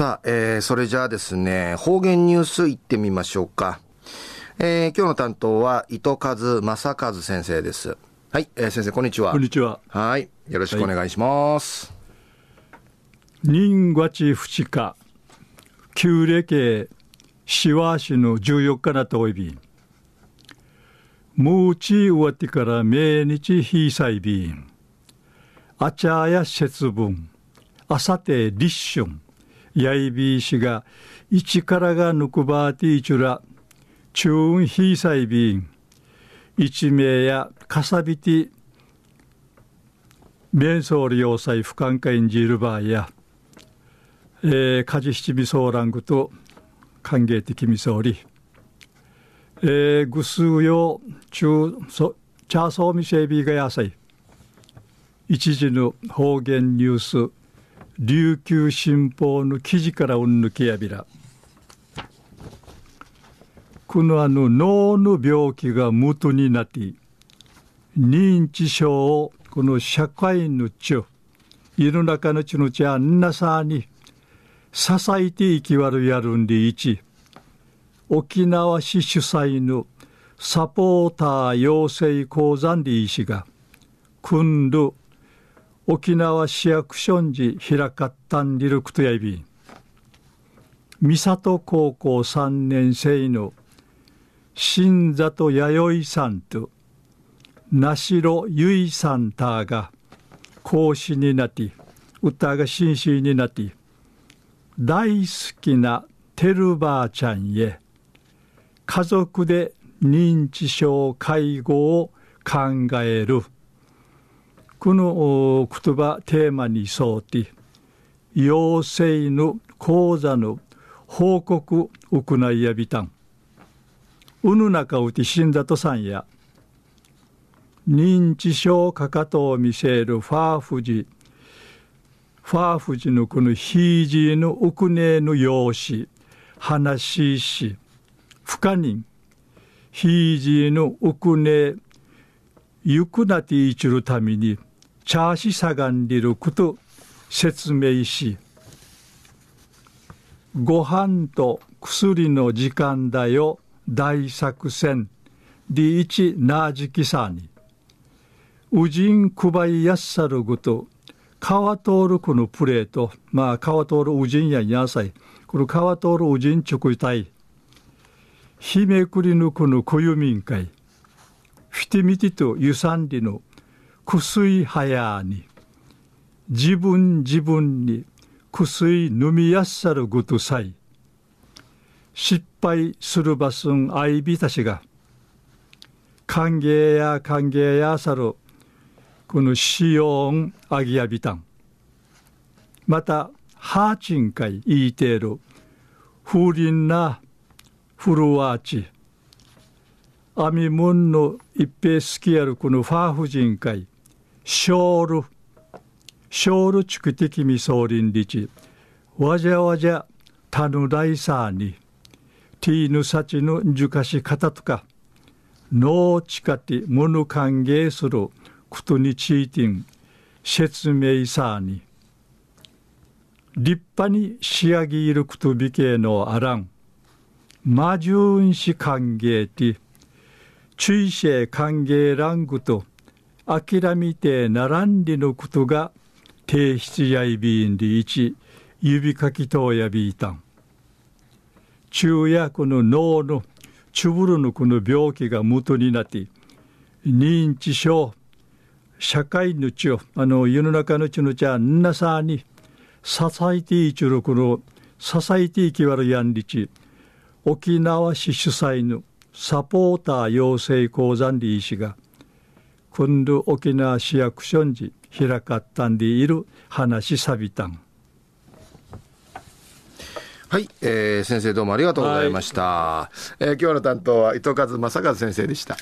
さあ、えー、それじゃあですね、方言ニュースいってみましょうか。えー、今日の担当は、糸数正和先生です。はい、えー、先生、こんにちは。こんにちは。はい、よろしくお願いします。人月二日、旧暦、しわしの14日なとおいびん。ムーチ終わってから命日ひさいびん。あちゃや節分、あさて立春。やいびいしが、一からがぬくばーティーチュラ、チューンヒーサイビン、一名やかさびて、メンソール要塞不感化演じる場合や、えー、カジ七味ソーラングと歓迎的み総理、えー、ぐすうよ中そチャーソーミセービーがやさい一時の方言ニュース。琉球新報の記事からうんぬきやびら。このあの脳の病気が元になって認知症をこの社会のち世の中のちのちあんなさに支えていきわるやるんでいち沖縄市主催のサポーター養成講座でいしが今度沖縄市役所んじ開かったんりるくとやいび三里高校3年生の新里弥生さんと名城由衣さんたが講師になって歌が紳士になって大好きなてるばあちゃんへ家族で認知症介護を考える。この言葉テーマに沿って陽性の講座の報告を行いやびたん。うぬなかうて死んだとさんや認知症かかとを見せるファーフジファーフジのこのヒージーのウクネの用紙話し不可人ヒージーのウクネゆくなていちるためにチャーシサガンリルクと説明しご飯と薬の時間だよ大作戦。リーチナージキサーにウジンクバイヤッサルグと川通るこのプレート。まあ川通るウジンやにゃさい。この川通るウジンチョクイタイ日めくりぬくの小湯民会。フィティミティとユサンリの薬早に自分自分に薬飲みやっさるぐとさい失敗するばすんあいびたしが歓迎や歓迎やさるこのしよんあぎやびたんまたハーチンかい言いている風鈴なフルワーチアミムンの一平好きやるこのファーフ人会ショール、ショールチクティキミソーリンリチ、わじゃわじゃタヌライサーに、ティーヌサチヌンジュカシカタトカ、ノーチカティムヌ歓迎する。ことについてん、説明さーに、立派に仕上げいることびけのあらん、魔順し歓迎て、注意し歓迎ラングと、諦めてならんりのことが提出やいびんりいち指かきとやびいたん。中やこの脳のチュブルのこの病気が元になって認知症社会のちをあの世の中のちのちゃんなさに支えていちるこの支えていきわるやんりち沖縄市主催のサポーター養成講座に医師が今度沖縄市役所に開かったんでいる話さびたん。はい、えー、先生どうもありがとうございました。はい、えー、今日の担当は糸数正和先生でした。